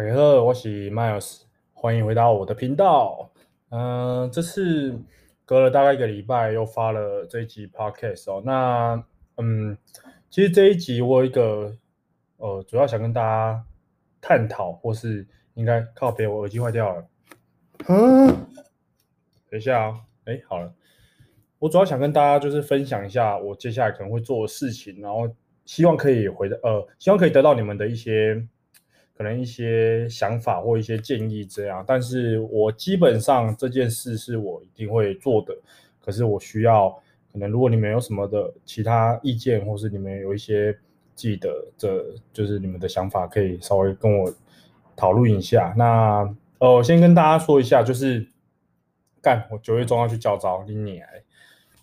大家好，我是 Miles，欢迎回到我的频道。嗯、呃，这次隔了大概一个礼拜又发了这一集 Podcast 哦。那嗯，其实这一集我有一个呃，主要想跟大家探讨，或是应该靠别，我耳机坏掉了。嗯，等一下啊、哦，哎，好了，我主要想跟大家就是分享一下我接下来可能会做的事情，然后希望可以回的呃，希望可以得到你们的一些。可能一些想法或一些建议这样，但是我基本上这件事是我一定会做的。可是我需要，可能如果你们有什么的其他意见，或是你们有一些自己的这就是你们的想法，可以稍微跟我讨论一下。那呃，我先跟大家说一下，就是干，我九月中要去教召，今年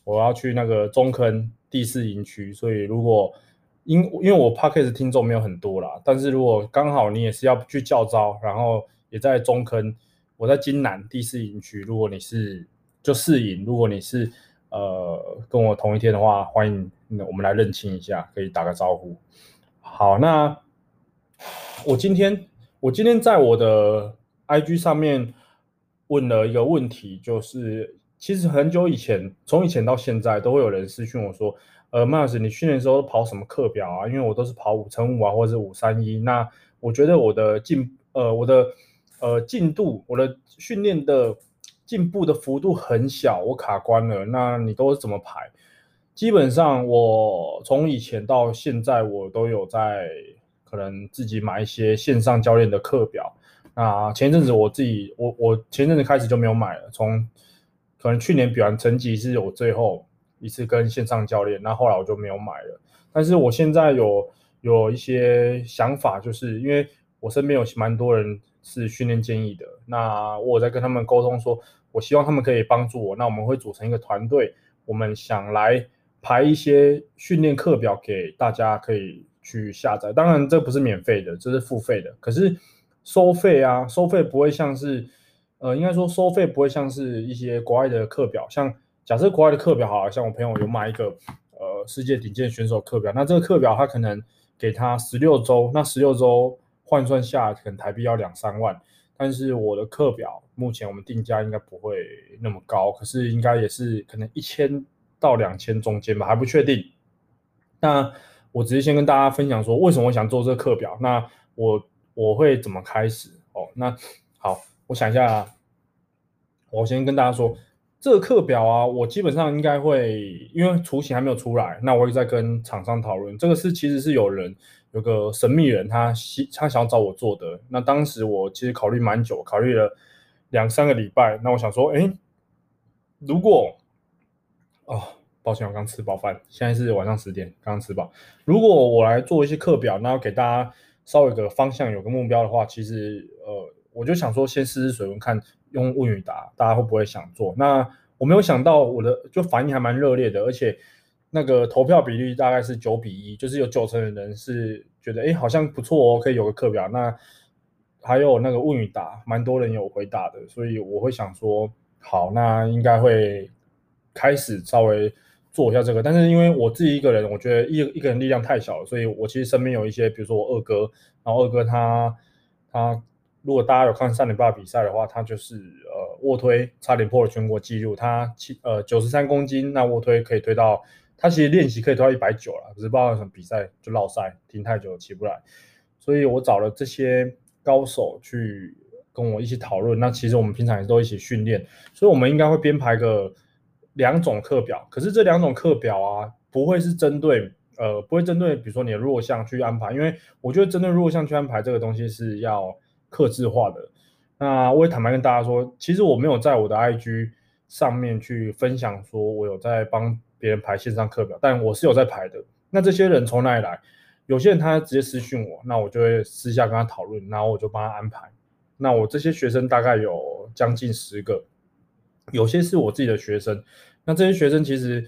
我要去那个中坑第四营区，所以如果因因为我 Podcast 听众没有很多啦，但是如果刚好你也是要去教招，然后也在中坑，我在金南第四营区，如果你是就试营，如果你是呃跟我同一天的话，欢迎我们来认亲一下，可以打个招呼。好，那我今天我今天在我的 IG 上面问了一个问题，就是其实很久以前，从以前到现在，都会有人私讯我说。呃，Miles，你训练的时候跑什么课表啊？因为我都是跑五乘五啊，或者是五三一。那我觉得我的进呃我的呃进度，我的训练的进步的幅度很小，我卡关了。那你都是怎么排？基本上我从以前到现在，我都有在可能自己买一些线上教练的课表。那前一阵子我自己，我我前阵子开始就没有买了。从可能去年比完成绩是我最后。一次跟线上教练，那后来我就没有买了。但是我现在有有一些想法，就是因为我身边有蛮多人是训练建议的，那我在跟他们沟通说，我希望他们可以帮助我。那我们会组成一个团队，我们想来排一些训练课表给大家可以去下载。当然这不是免费的，这是付费的。可是收费啊，收费不会像是，呃，应该说收费不会像是一些国外的课表，像。假设国外的课表好，像我朋友有买一个呃世界顶尖选手课表，那这个课表他可能给他十六周，那十六周换算下可能台币要两三万，但是我的课表目前我们定价应该不会那么高，可是应该也是可能一千到两千中间吧，还不确定。那我直接先跟大家分享说，为什么我想做这个课表，那我我会怎么开始哦？那好，我想一下，我先跟大家说。这个课表啊，我基本上应该会，因为雏形还没有出来，那我也在跟厂商讨论。这个是其实是有人有个神秘人，他他想要找我做的。那当时我其实考虑蛮久，考虑了两三个礼拜。那我想说，哎，如果哦，抱歉，我刚吃饱饭，现在是晚上十点，刚刚吃饱。如果我来做一些课表，那要给大家稍微有个方向，有个目标的话，其实呃，我就想说，先试试水温看。用问与答，大家会不会想做？那我没有想到我的就反应还蛮热烈的，而且那个投票比例大概是九比一，就是有九成的人是觉得哎好像不错哦，可以有个课表。那还有那个问与答，蛮多人有回答的，所以我会想说，好，那应该会开始稍微做一下这个。但是因为我自己一个人，我觉得一一个人力量太小了，所以我其实身边有一些，比如说我二哥，然后二哥他他。如果大家有看三点八比赛的话，他就是呃卧推差点破了全国纪录，他七呃九十三公斤，那卧推可以推到，他其实练习可以推到一百九了，可是不知道什么比赛就落赛，停太久起不来，所以我找了这些高手去跟我一起讨论。那其实我们平常也都一起训练，所以我们应该会编排个两种课表，可是这两种课表啊，不会是针对呃不会针对比如说你的弱项去安排，因为我觉得针对弱项去安排这个东西是要。客制化的，那我也坦白跟大家说，其实我没有在我的 IG 上面去分享说我有在帮别人排线上课表，但我是有在排的。那这些人从哪里来？有些人他直接私讯我，那我就会私下跟他讨论，然后我就帮他安排。那我这些学生大概有将近十个，有些是我自己的学生。那这些学生其实。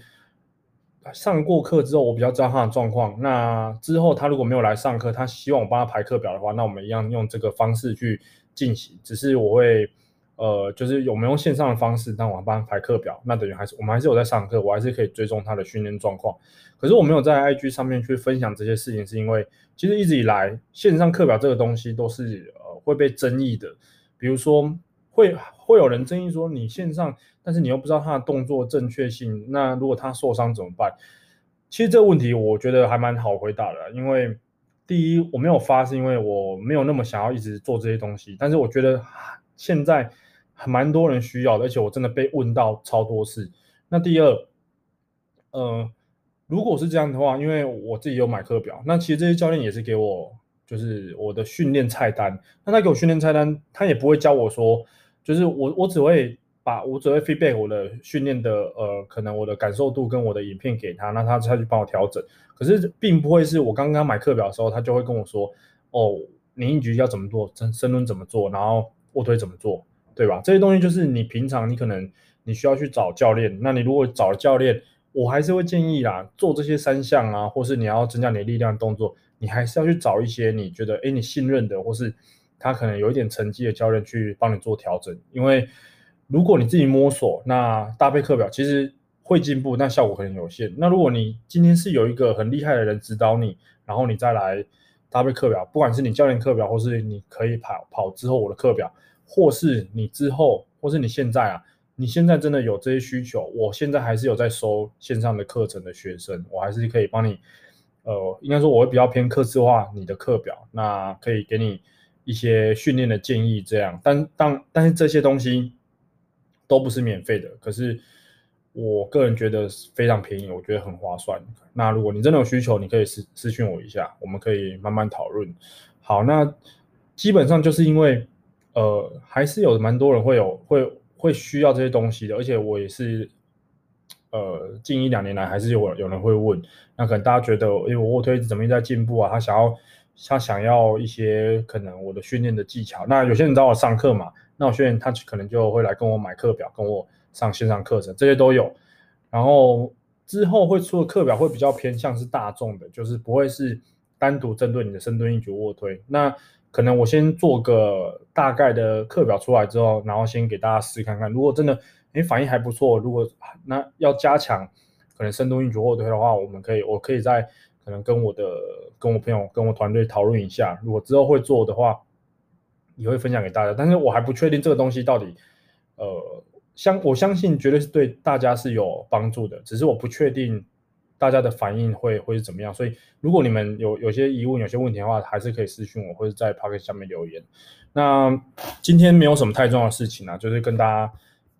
上过课之后，我比较知道他的状况。那之后他如果没有来上课，他希望我帮他排课表的话，那我们一样用这个方式去进行。只是我会，呃，就是有没有用线上的方式，但我帮他排课表，那等于还是我们还是有在上课，我还是可以追踪他的训练状况。可是我没有在 IG 上面去分享这些事情，是因为其实一直以来线上课表这个东西都是呃会被争议的，比如说会会有人争议说你线上，但是你又不知道他的动作正确性，那如果他受伤怎么办？其实这个问题我觉得还蛮好回答的，因为第一我没有发是因为我没有那么想要一直做这些东西，但是我觉得现在还蛮多人需要，而且我真的被问到超多次。那第二，呃。如果是这样的话，因为我自己有买课表，那其实这些教练也是给我，就是我的训练菜单。那他给我训练菜单，他也不会教我说，就是我我只会把我只会 feedback 我的训练的呃，可能我的感受度跟我的影片给他，那他他去帮我调整。可是并不会是我刚刚买课表的时候，他就会跟我说，哦，你硬举要怎么做，深深蹲怎么做，然后卧推怎么做，对吧？这些东西就是你平常你可能你需要去找教练，那你如果找了教练。我还是会建议啦，做这些三项啊，或是你要增加你的力量动作，你还是要去找一些你觉得诶你信任的，或是他可能有一点成绩的教练去帮你做调整。因为如果你自己摸索，那搭配课表其实会进步，但效果可能有限。那如果你今天是有一个很厉害的人指导你，然后你再来搭配课表，不管是你教练课表，或是你可以跑跑之后我的课表，或是你之后，或是你现在啊。你现在真的有这些需求，我现在还是有在收线上的课程的学生，我还是可以帮你，呃，应该说我会比较偏客制化你的课表，那可以给你一些训练的建议，这样。但当但是这些东西都不是免费的，可是我个人觉得非常便宜，我觉得很划算。那如果你真的有需求，你可以私私信我一下，我们可以慢慢讨论。好，那基本上就是因为，呃，还是有蛮多人会有会。会需要这些东西的，而且我也是，呃，近一两年来还是有有人会问，那可能大家觉得，哎我卧推怎么样在进步啊？他想要他想要一些可能我的训练的技巧。那有些人找我上课嘛，那我训练他可能就会来跟我买课表，跟我上线上课程，这些都有。然后之后会出的课表会比较偏向是大众的，就是不会是单独针对你的深蹲、硬举、卧推。那可能我先做个大概的课表出来之后，然后先给大家试看看。如果真的诶反应还不错，如果那要加强可能深蹲、硬举、卧推的话，我们可以我可以在能跟我的跟我朋友跟我团队讨论一下。如果之后会做的话，也会分享给大家。但是我还不确定这个东西到底呃相我相信绝对是对大家是有帮助的，只是我不确定。大家的反应会会是怎么样？所以如果你们有有些疑问、有些问题的话，还是可以私信我，或者在 Pocket 下面留言。那今天没有什么太重要的事情啊，就是跟大家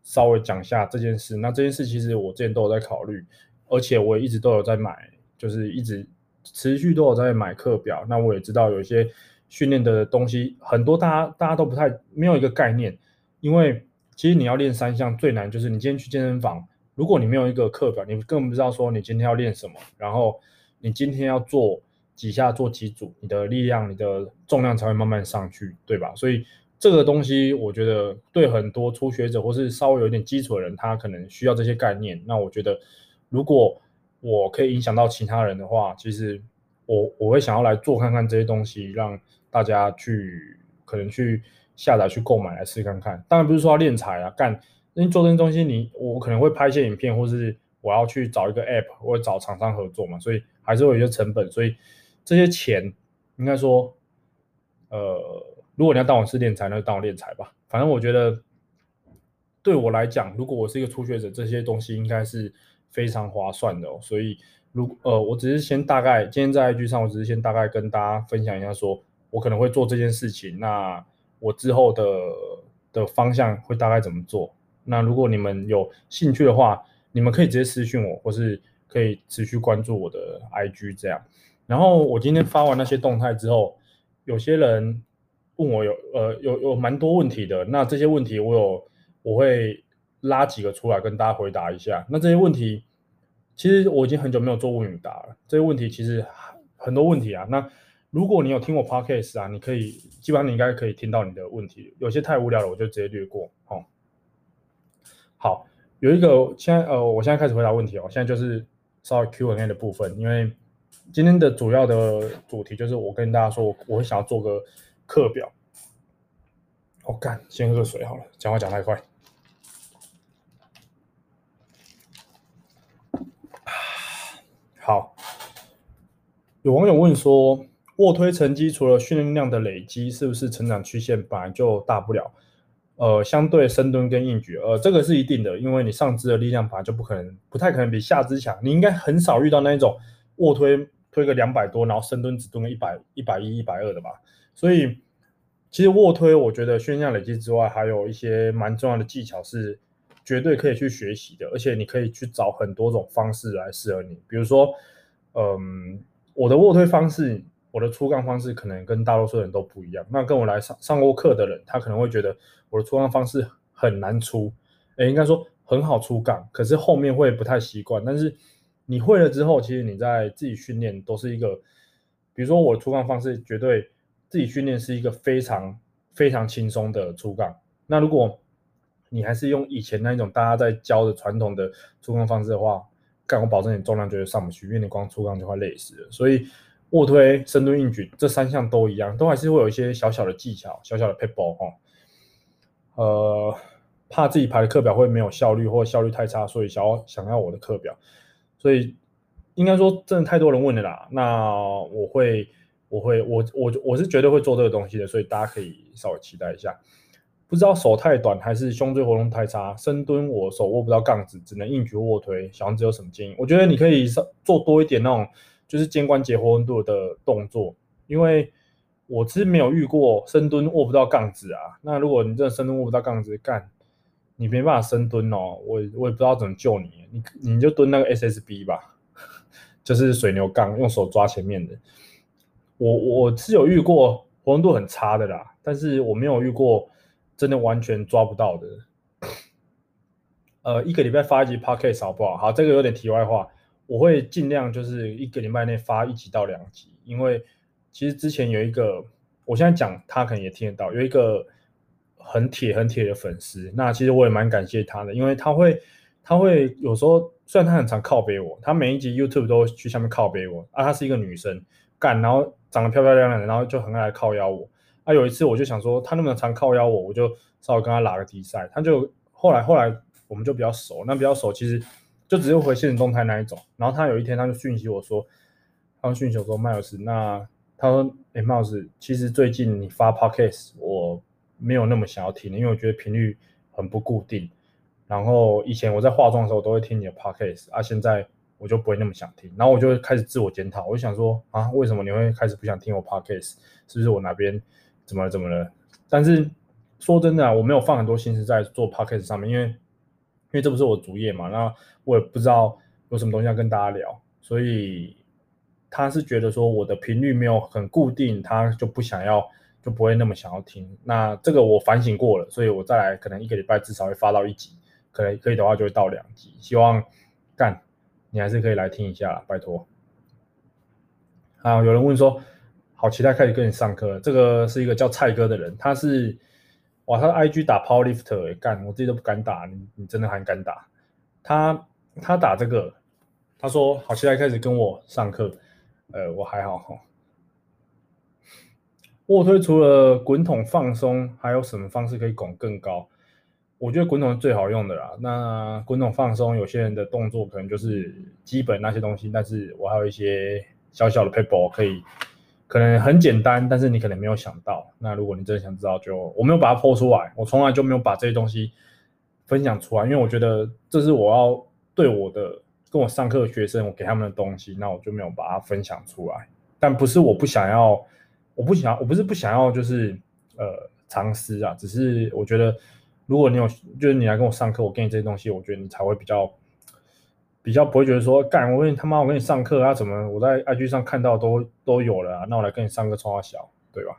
稍微讲一下这件事。那这件事其实我之前都有在考虑，而且我也一直都有在买，就是一直持续都有在买课表。那我也知道有一些训练的东西，很多大家大家都不太没有一个概念，因为其实你要练三项最难就是你今天去健身房。如果你没有一个课表，你根本不知道说你今天要练什么，然后你今天要做几下做几组，你的力量、你的重量才会慢慢上去，对吧？所以这个东西我觉得对很多初学者或是稍微有点基础的人，他可能需要这些概念。那我觉得如果我可以影响到其他人的话，其实我我会想要来做看看这些东西，让大家去可能去下载去购买来试看看。当然不是说要练财啊，干。因为做这些东西你，我可能会拍一些影片，或是我要去找一个 app，或者找厂商合作嘛，所以还是会有一些成本。所以这些钱应该说，呃，如果你要当我是练财，那就当我练财吧。反正我觉得对我来讲，如果我是一个初学者，这些东西应该是非常划算的哦。所以，如呃，我只是先大概今天在 IG 上，我只是先大概跟大家分享一下说，我可能会做这件事情，那我之后的的方向会大概怎么做。那如果你们有兴趣的话，你们可以直接私信我，或是可以持续关注我的 IG 这样。然后我今天发完那些动态之后，有些人问我有呃有有蛮多问题的。那这些问题我有我会拉几个出来跟大家回答一下。那这些问题其实我已经很久没有做问与答了。这些问题其实很多问题啊。那如果你有听我 Podcast 啊，你可以基本上你应该可以听到你的问题。有些太无聊了，我就直接略过。好。好，有一个现在呃，我现在开始回答问题哦。现在就是稍微 Q&A 的部分，因为今天的主要的主题就是我跟大家说，我我会想要做个课表。我、干，先喝水好了，讲话讲太快。好，有网友问说，卧推成绩除了训练量的累积，是不是成长曲线本来就大不了？呃，相对深蹲跟硬举，呃，这个是一定的，因为你上肢的力量本来就不可能，不太可能比下肢强。你应该很少遇到那一种卧推推个两百多，然后深蹲只蹲个一百、一百一、一百二的吧。所以，其实卧推我觉得训练量累积之外，还有一些蛮重要的技巧是绝对可以去学习的，而且你可以去找很多种方式来适合你，比如说，嗯，我的卧推方式。我的出杠方式可能跟大多数人都不一样。那跟我来上上过课的人，他可能会觉得我的出杠方式很难出，诶，应该说很好出杠，可是后面会不太习惯。但是你会了之后，其实你在自己训练都是一个，比如说我的出杠方式绝对自己训练是一个非常非常轻松的出杠。那如果你还是用以前那一种大家在教的传统的出杠方式的话，干我保证你重量绝对上不去，因为你光出杠就会累死了。所以。卧推、深蹲、硬举这三项都一样，都还是会有一些小小的技巧、小小的撇步哈。呃，怕自己排的课表会没有效率，或效率太差，所以想要想要我的课表。所以应该说，真的太多人问了啦。那我会，我会，我我我是绝对会做这个东西的，所以大家可以稍微期待一下。不知道手太短还是胸椎活动太差，深蹲我手握不到杠子，只能硬举卧推。小王子有什么建议？我觉得你可以做多一点那种。就是肩关节活动度的动作，因为我其实没有遇过深蹲握不到杠子啊。那如果你真的深蹲握不到杠子，干，你没办法深蹲哦。我我也不知道怎么救你，你你就蹲那个 SSB 吧，就是水牛杠，用手抓前面的。我我是有遇过活动度很差的啦，但是我没有遇过真的完全抓不到的。呃，一个礼拜发一集 Podcast 好不好？好，这个有点题外话。我会尽量就是一个礼拜内发一集到两集，因为其实之前有一个，我现在讲他可能也听得到，有一个很铁很铁的粉丝，那其实我也蛮感谢他的，因为他会他会有时候虽然他很常靠背我，他每一集 YouTube 都去下面靠背我啊，她是一个女生干，然后长得漂漂亮亮的，然后就很爱靠腰我啊，有一次我就想说他那么常靠邀我，我就稍微跟他拉个低赛，他就后来后来我们就比较熟，那比较熟其实。就只有回现实动态那一种，然后他有一天他就讯息我说，他讯息我说麦老师，那他说，哎，麦老师，其实最近你发 podcast 我没有那么想要听，因为我觉得频率很不固定。然后以前我在化妆的时候都会听你的 podcast，啊，现在我就不会那么想听。然后我就开始自我检讨，我就想说啊，为什么你会开始不想听我 podcast？是不是我哪边怎么怎么了？但是说真的，我没有放很多心思在做 podcast 上面，因为。因为这不是我主业嘛，那我也不知道有什么东西要跟大家聊，所以他是觉得说我的频率没有很固定，他就不想要，就不会那么想要听。那这个我反省过了，所以我再来可能一个礼拜至少会发到一集，可能可以的话就会到两集。希望干你还是可以来听一下，拜托。啊，有人问说，好期待开始跟你上课，这个是一个叫蔡哥的人，他是。哇，他的 IG 打 Powerlifter 哎，干，我自己都不敢打，你你真的还敢打？他他打这个，他说好期待开始跟我上课，呃，我还好哈。卧推除了滚筒放松，还有什么方式可以拱更高？我觉得滚筒是最好用的啦。那滚筒放松，有些人的动作可能就是基本那些东西，但是我还有一些小小的 paper 可以。可能很简单，但是你可能没有想到。那如果你真的想知道就，我没有把它 po 出来，我从来就没有把这些东西分享出来，因为我觉得这是我要对我的跟我上课的学生，我给他们的东西，那我就没有把它分享出来。但不是我不想要，我不想，我不是不想要，就是呃藏私啊，只是我觉得如果你有，就是你来跟我上课，我给你这些东西，我觉得你才会比较。比较不会觉得说，干，我跟你他妈，我跟你上课啊，怎么我在 IG 上看到都都有了，那我来跟你上课冲三小，对吧？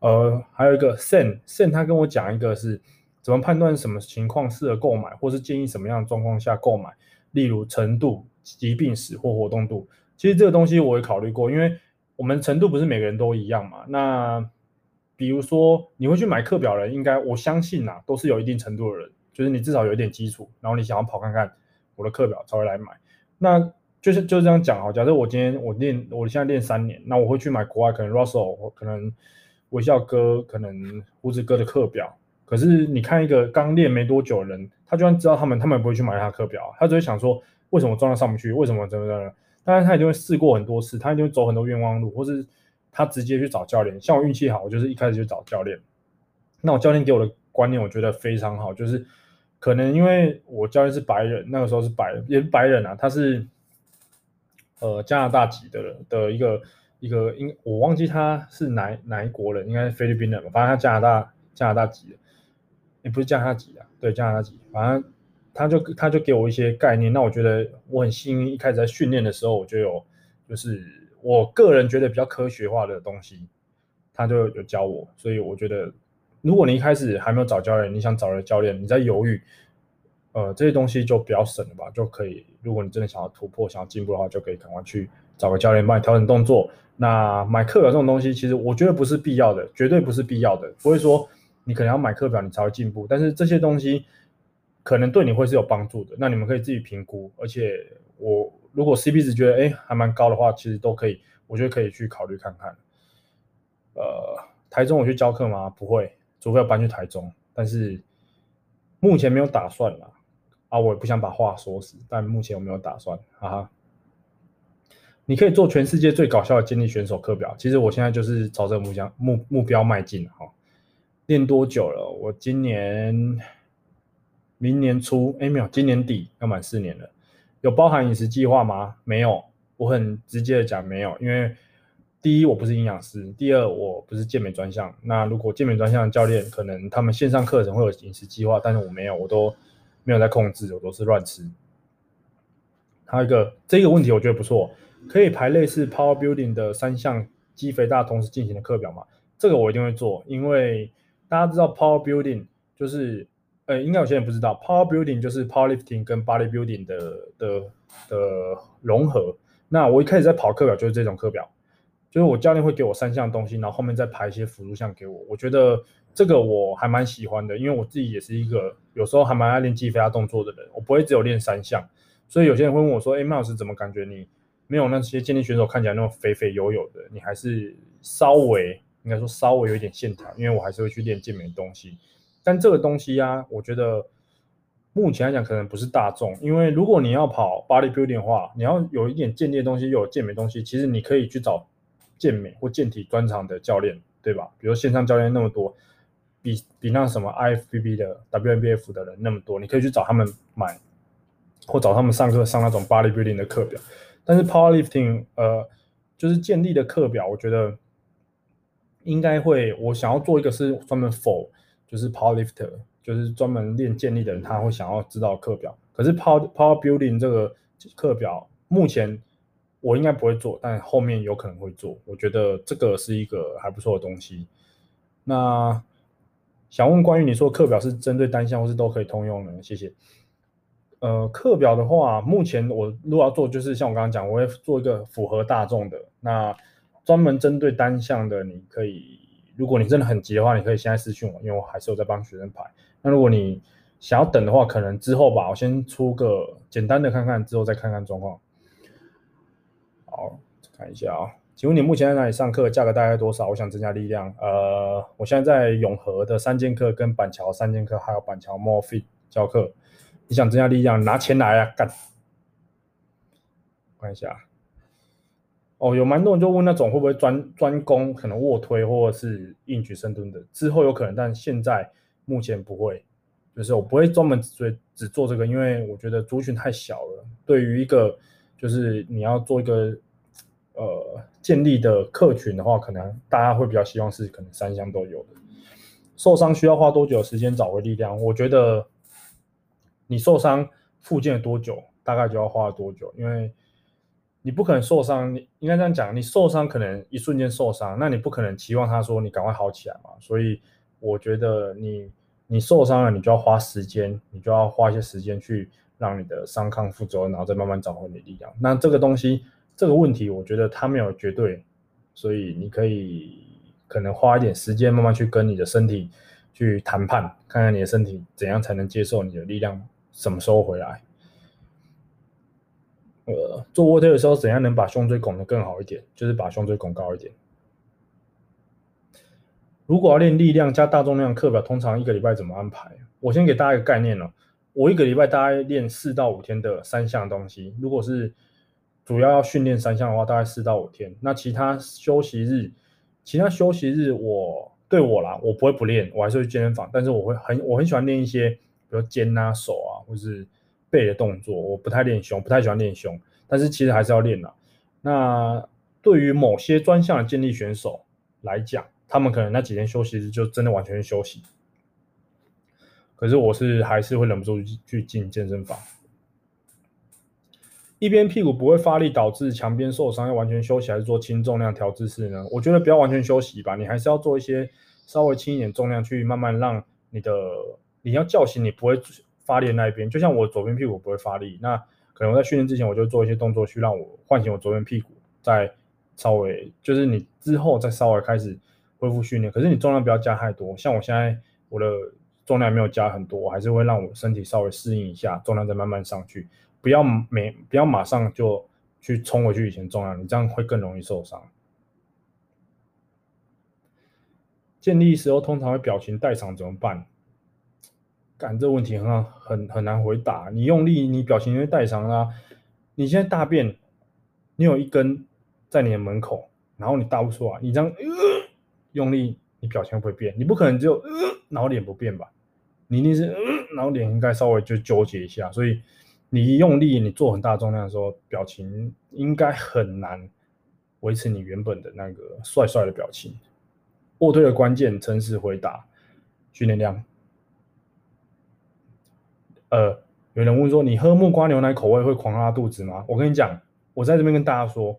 呃，还有一个 Sen Sen 他跟我讲一个是怎么判断什么情况适合购买，或是建议什么样的状况下购买，例如程度、疾病史或活动度。其实这个东西我也考虑过，因为我们程度不是每个人都一样嘛。那比如说你会去买课表的人，应该我相信呐，都是有一定程度的人，就是你至少有一点基础，然后你想要跑看看。我的课表才会来买，那就是就是这样讲哈。假设我今天我练，我现在练三年，那我会去买国外可能 Russell，可能微笑哥，可能胡子哥的课表。可是你看一个刚练没多久的人，他就算知道他们，他们也不会去买他课表，他只会想说为什么装量上不去，为什么怎么怎么。当然他一定会试过很多次，他一定会走很多冤枉路，或是他直接去找教练。像我运气好，我就是一开始就找教练。那我教练给我的观念，我觉得非常好，就是可能因为我教练是白人，那个时候是白人，也是白人啊，他是呃加拿大籍的人的一个一个，应我忘记他是哪哪一国人，应该是菲律宾人吧，反正他加拿大加拿大籍的，也不是加拿大籍的，对加拿大籍，反正他就他就给我一些概念，那我觉得我很幸运，一开始在训练的时候我就有就是我个人觉得比较科学化的东西，他就有教我，所以我觉得。如果你一开始还没有找教练，你想找人教练，你在犹豫，呃，这些东西就比较省了吧，就可以。如果你真的想要突破、想要进步的话，就可以赶快去找个教练帮你调整动作。那买课表这种东西，其实我觉得不是必要的，绝对不是必要的。不会说你可能要买课表你才会进步，但是这些东西可能对你会是有帮助的。那你们可以自己评估。而且我如果 CP 值觉得哎还蛮高的话，其实都可以，我觉得可以去考虑看看。呃，台中我去教课吗？不会。除非要搬去台中，但是目前没有打算啦。啊，我也不想把话说死，但目前我没有打算，哈哈。你可以做全世界最搞笑的健力选手课表，其实我现在就是朝着目标目目标迈进哈。练多久了？我今年明年初，哎没有，今年底要满四年了。有包含饮食计划吗？没有，我很直接的讲没有，因为。第一，我不是营养师；第二，我不是健美专项。那如果健美专项教练，可能他们线上课程会有饮食计划，但是我没有，我都没有在控制，我都是乱吃。还有一个这个问题，我觉得不错，可以排类似 Power Building 的三项肌肥大同时进行的课表吗？这个我一定会做，因为大家知道 Power Building 就是，呃，应该有些人不知道，Power Building 就是 Powerlifting 跟 Body Building 的的的融合。那我一开始在跑课表就是这种课表。就是我教练会给我三项东西，然后后面再排一些辅助项给我。我觉得这个我还蛮喜欢的，因为我自己也是一个有时候还蛮爱练肌肥大动作的人。我不会只有练三项，所以有些人会问我说：“哎，麦老师怎么感觉你没有那些健力选手看起来那么肥肥油油的？你还是稍微应该说稍微有一点线条，因为我还是会去练健美的东西。但这个东西啊，我觉得目前来讲可能不是大众，因为如果你要跑 bodybuilding 的话，你要有一点健力的东西，又有健美东西，其实你可以去找。健美或健体专长的教练，对吧？比如线上教练那么多，比比那什么 IFBB 的 WNBF 的人那么多，你可以去找他们买，或找他们上课上那种 bodybuilding 的课表。但是 powerlifting，呃，就是健力的课表，我觉得应该会，我想要做一个是专门 for，就是 powerlifter，就是专门练健力的人，他会想要知道课表。可是 power powerbuilding 这个课表目前。我应该不会做，但后面有可能会做。我觉得这个是一个还不错的东西。那想问关于你说课表是针对单项或是都可以通用的？谢谢。呃，课表的话，目前我如果要做，就是像我刚刚讲，我会做一个符合大众的。那专门针对单项的，你可以，如果你真的很急的话，你可以现在私讯我，因为我还是有在帮学生排。那如果你想要等的话，可能之后吧，我先出个简单的看看，之后再看看状况。好，看一下啊，请问你目前在哪里上课？价格大概多少？我想增加力量。呃，我现在在永和的三剑客跟板桥三剑客，还有板桥 Morfit 教课。你想增加力量，拿钱来啊！干，看一下。哦，有蛮多人就问那种会不会专专攻，可能卧推或者是硬举深蹲的，之后有可能，但现在目前不会。就是我不会专门只只做这个，因为我觉得族群太小了，对于一个。就是你要做一个呃建立的客群的话，可能大家会比较希望是可能三项都有的。受伤需要花多久时间找回力量？我觉得你受伤复健多久，大概就要花多久，因为你不可能受伤，你应该这样讲，你受伤可能一瞬间受伤，那你不可能期望他说你赶快好起来嘛。所以我觉得你你受伤了，你就要花时间，你就要花一些时间去。让你的伤康复之后，然后再慢慢找回你的力量。那这个东西，这个问题，我觉得它没有绝对，所以你可以可能花一点时间，慢慢去跟你的身体去谈判，看看你的身体怎样才能接受你的力量什么时候回来。呃，做卧推的时候，怎样能把胸椎拱得更好一点？就是把胸椎拱高一点。如果要练力量加大重量课表，通常一个礼拜怎么安排？我先给大家一个概念了。我一个礼拜大概练四到五天的三项东西，如果是主要要训练三项的话，大概四到五天。那其他休息日，其他休息日我对我啦，我不会不练，我还是去健身房。但是我会很我很喜欢练一些，比如肩啊、手啊，或是背的动作。我不太练胸，不太喜欢练胸，但是其实还是要练的。那对于某些专项的健力选手来讲，他们可能那几天休息日就真的完全是休息。可是我是还是会忍不住去进健身房。一边屁股不会发力导致墙边受伤，要完全休息还是做轻重量调姿势呢？我觉得不要完全休息吧，你还是要做一些稍微轻一点重量，去慢慢让你的你要叫醒你不会发力的那一边。就像我左边屁股不会发力，那可能我在训练之前我就做一些动作去让我唤醒我左边屁股，再稍微就是你之后再稍微开始恢复训练。可是你重量不要加太多，像我现在我的重量没有加很多，我还是会让我身体稍微适应一下，重量再慢慢上去。不要没不要马上就去冲回去以前重量，你这样会更容易受伤。建立时候通常会表情代偿怎么办？干这个问题很很很难回答。你用力，你表情会代偿啦。你现在大便，你有一根在你的门口，然后你大不出来，你这样、用力，你表情会变？你不可能只有、呃、然后脸不变吧？你一定是、呃、然后脸应该稍微就纠结一下，所以。你一用力，你做很大重量的时候，表情应该很难维持你原本的那个帅帅的表情。卧推的关键，诚实回答。训练量。呃，有人问说，你喝木瓜牛奶口味会狂拉肚子吗？我跟你讲，我在这边跟大家说，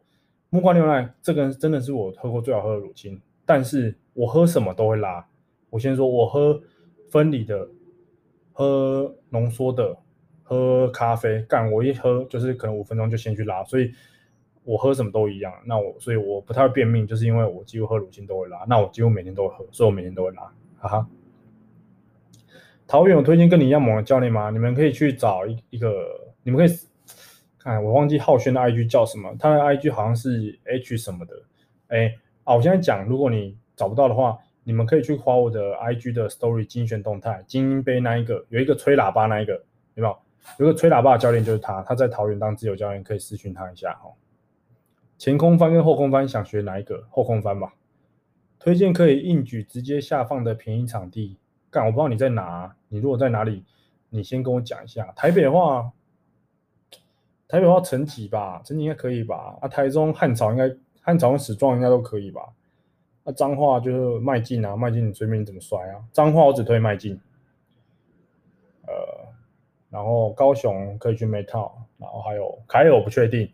木瓜牛奶这个真的是我喝过最好喝的乳清，但是我喝什么都会拉。我先说，我喝分离的，喝浓缩的。喝咖啡干，我一喝就是可能五分钟就先去拉，所以我喝什么都一样。那我所以我不太会便秘，就是因为我几乎喝乳清都会拉。那我几乎每天都会喝，所以我每天都会拉。哈哈。桃园有推荐跟你一样猛的教练吗？你们可以去找一一个，你们可以看我忘记浩轩的 IG 叫什么，他的 IG 好像是 H 什么的。哎，啊，我现在讲，如果你找不到的话，你们可以去花我的 IG 的 Story 精选动态，精英杯那一个有一个吹喇叭那一个，有没有？有个吹喇叭的教练就是他，他在桃园当自由教练，可以私讯他一下哈。前空翻跟后空翻想学哪一个？后空翻吧。推荐可以硬举直接下放的便宜场地。干，我不知道你在哪，你如果在哪里，你先跟我讲一下。台北的话，台北话成吉吧，成吉应该可以吧？啊，台中汉朝应该汉朝跟史壮应该都可以吧？那脏话就是迈进啊，迈进你随便你怎么摔啊？脏话我只推迈进。然后高雄可以去 Metal，然后还有凯尔我不确定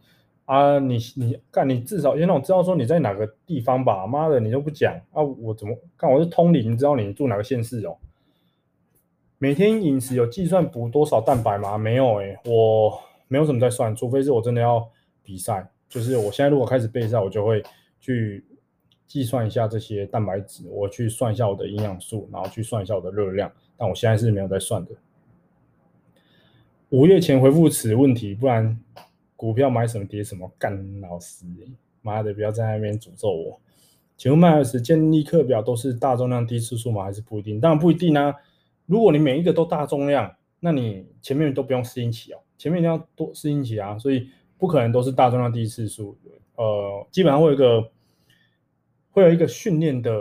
啊，你你干你至少先让我知道说你在哪个地方吧，妈的你都不讲啊，我怎么看我是通灵，你知道你住哪个县市哦？每天饮食有计算补多少蛋白吗？没有诶、我没有什么在算，除非是我真的要比赛，就是我现在如果开始备赛，我就会去计算一下这些蛋白质，我去算一下我的营养素，然后去算一下我的热量，但我现在是没有在算的。五月前回复此问题，不然股票买什么跌什么。干老师，妈的，不要在那边诅咒我。请问麦尔斯建立课表都是大重量低次数吗？还是不一定？当然不一定啊。如果你每一个都大重量，那你前面都不用适应期哦，前面一定要多适应期啊。所以不可能都是大重量低次数。呃，基本上会有一个会有一个训练的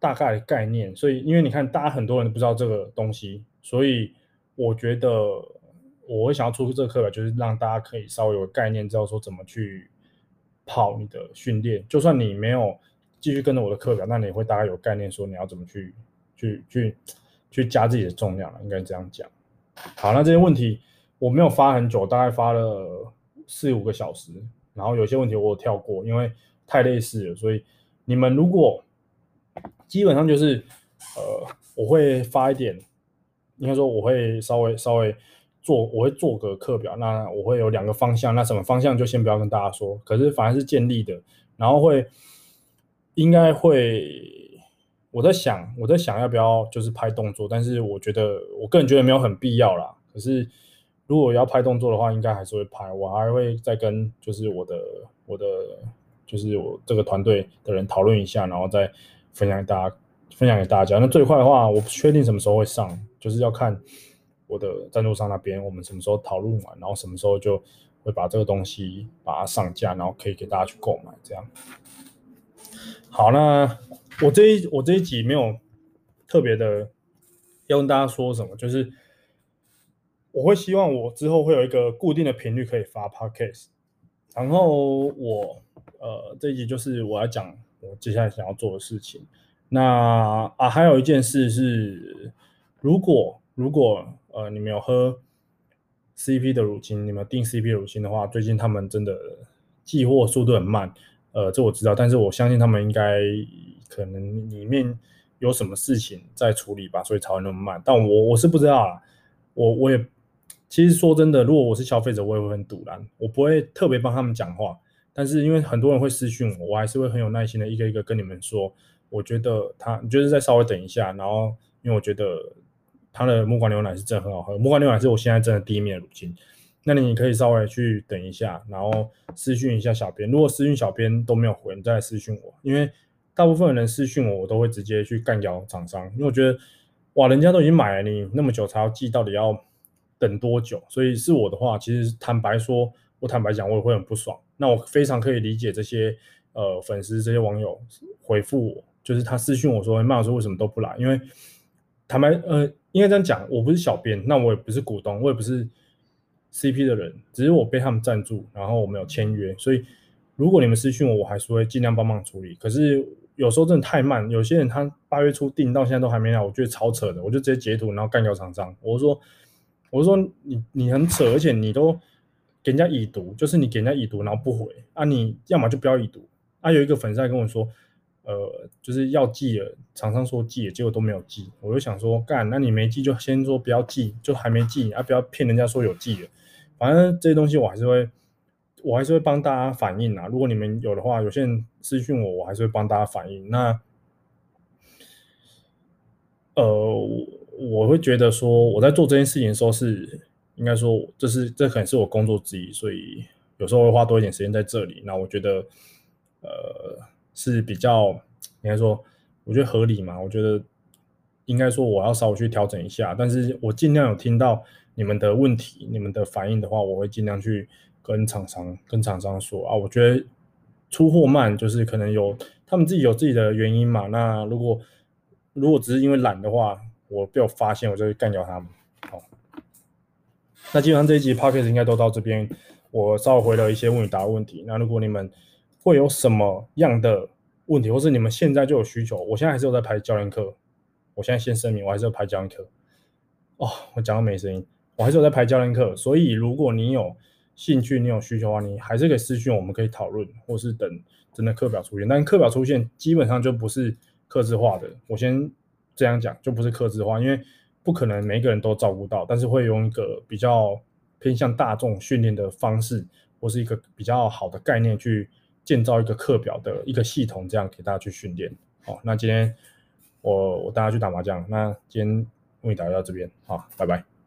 大概概念。所以因为你看，大家很多人都不知道这个东西，所以我觉得。我会想要出这个课表，就是让大家可以稍微有概念，知道说怎么去跑你的训练。就算你没有继续跟着我的课表，那你会大概有概念，说你要怎么去去去去加自己的重量，应该这样讲。好，那这些问题我没有发很久，大概发了四五个小时，然后有些问题我有跳过，因为太类似了。所以你们如果基本上就是呃，我会发一点，应该说我会稍微稍微。做我会做个课表，那我会有两个方向，那什么方向就先不要跟大家说。可是反而是建立的，然后会应该会，我在想我在想要不要就是拍动作，但是我觉得我个人觉得没有很必要啦。可是如果要拍动作的话，应该还是会拍。我还会再跟就是我的我的就是我这个团队的人讨论一下，然后再分享给大家分享给大家。那最快的话，我不确定什么时候会上，就是要看。我的赞助商那边，我们什么时候讨论完，然后什么时候就会把这个东西把它上架，然后可以给大家去购买。这样。好，那我这一我这一集没有特别的要跟大家说什么，就是我会希望我之后会有一个固定的频率可以发 podcast，然后我呃这一集就是我要讲我接下来想要做的事情。那啊还有一件事是，如果如果呃你们有喝 CP 的乳清，你们订 CP 乳清的话，最近他们真的寄货速度很慢。呃，这我知道，但是我相信他们应该可能里面有什么事情在处理吧，所以才会那么慢。但我我是不知道啊，我我也其实说真的，如果我是消费者，我也会很堵然，我不会特别帮他们讲话。但是因为很多人会私讯我，我还是会很有耐心的一个一个跟你们说，我觉得他，你就是再稍微等一下，然后因为我觉得他的木瓜牛奶是真的很好喝，木瓜牛奶是我现在真的第一面的乳清。那你可以稍微去等一下，然后私讯一下小编。如果私讯小编都没有回，你再私讯我。因为大部分人私讯我，我都会直接去干掉厂商。因为我觉得，哇，人家都已经买了，你那么久才要寄，到底要等多久？所以是我的话，其实坦白说，我坦白讲，我也会很不爽。那我非常可以理解这些呃粉丝、这些网友回复我，就是他私讯我说，麦老师为什么都不来？因为坦白呃，应该这样讲，我不是小编，那我也不是股东，我也不是。CP 的人，只是我被他们赞助，然后我没有签约，所以如果你们私讯我，我还是会尽量帮忙处理。可是有时候真的太慢，有些人他八月初订到现在都还没来，我觉得超扯的，我就直接截图，然后干掉厂商。我说，我说你你很扯，而且你都给人家已读，就是你给人家已读，然后不回啊，你要么就不要已读啊。有一个粉丝还跟我说。呃，就是要寄了，厂商说寄，结果都没有寄。我就想说，干，那你没寄就先说不要寄，就还没寄啊，不要骗人家说有寄了。反正这些东西我还是会，我还是会帮大家反映啊。如果你们有的话，有些人私讯我，我还是会帮大家反映。那，呃，我会觉得说，我在做这件事情的时候是，应该说，这是这可能是我工作之一，所以有时候会花多一点时间在这里。那我觉得，呃。是比较应该说，我觉得合理嘛。我觉得应该说我要稍微去调整一下，但是我尽量有听到你们的问题、你们的反应的话，我会尽量去跟厂商、跟厂商说啊。我觉得出货慢就是可能有他们自己有自己的原因嘛。那如果如果只是因为懒的话，我被我发现，我就会干掉他们。好，那基本上这一集 Podcast 应该都到这边，我稍微回了一些问与答问题。那如果你们会有什么样的问题，或是你们现在就有需求？我现在还是有在排教练课。我现在先声明，我还是有排教练课。哦，我讲到没声音，我还是有在排教练课。所以如果你有兴趣，你有需求的话，你还是可以私讯，我们可以讨论，或是等真的课表出现。但课表出现基本上就不是客制化的。我先这样讲，就不是客制化，因为不可能每个人都照顾到，但是会用一个比较偏向大众训练的方式，或是一个比较好的概念去。建造一个课表的一个系统，这样给大家去训练。好，那今天我我带大家去打麻将。那今天问与答到这边，好，拜拜。